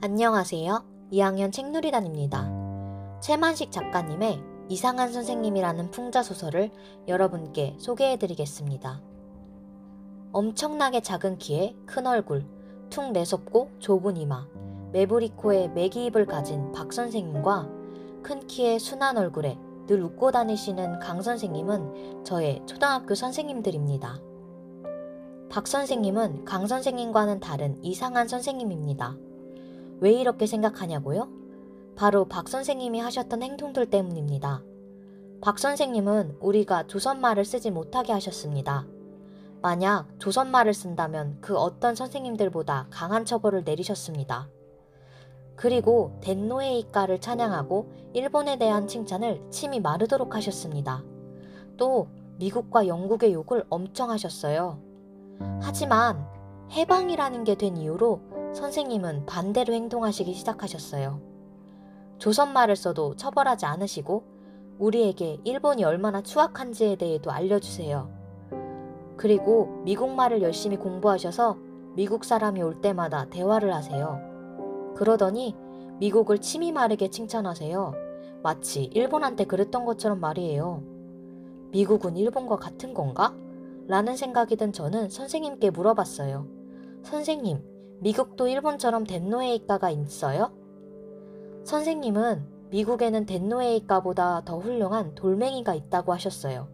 안녕하세요. 2학년 책놀이단입니다. 최만식 작가님의 이상한 선생님이라는 풍자 소설을 여러분께 소개해드리겠습니다. 엄청나게 작은 키에 큰 얼굴, 퉁 내섭고 좁은 이마, 매부리 코에 매기 입을 가진 박 선생님과 큰 키에 순한 얼굴에 늘 웃고 다니시는 강 선생님은 저의 초등학교 선생님들입니다. 박 선생님은 강 선생님과는 다른 이상한 선생님입니다. 왜 이렇게 생각하냐고요? 바로 박 선생님이 하셨던 행동들 때문입니다. 박 선생님은 우리가 조선말을 쓰지 못하게 하셨습니다. 만약 조선말을 쓴다면 그 어떤 선생님들보다 강한 처벌을 내리셨습니다. 그리고 덴노에이까를 찬양하고 일본에 대한 칭찬을 침이 마르도록 하셨습니다. 또 미국과 영국의 욕을 엄청 하셨어요. 하지만 해방이라는 게 된 이후로 선생님은 반대로 행동하시기 시작하셨어요. 조선말을 써도 처벌하지 않으시고 우리에게 일본이 얼마나 추악한지에 대해도 알려주세요. 그리고 미국말을 열심히 공부하셔서 미국 사람이 올 때마다 대화를 하세요. 그러더니 미국을 침이 마르게 칭찬하세요. 마치 일본한테 그랬던 것처럼 말이에요. 미국은 일본과 같은 건가? 라는 생각이 든 저는 선생님께 물어봤어요. 선생님, 미국도 일본처럼 덴노에이가가 있어요? 선생님은 미국에는 덴노에이가보다 더 훌륭한 돌멩이가 있다고 하셨어요.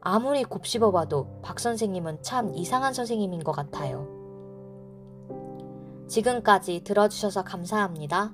아무리 곱씹어봐도 박 선생님은 참 이상한 선생님인 것 같아요. 지금까지 들어주셔서 감사합니다.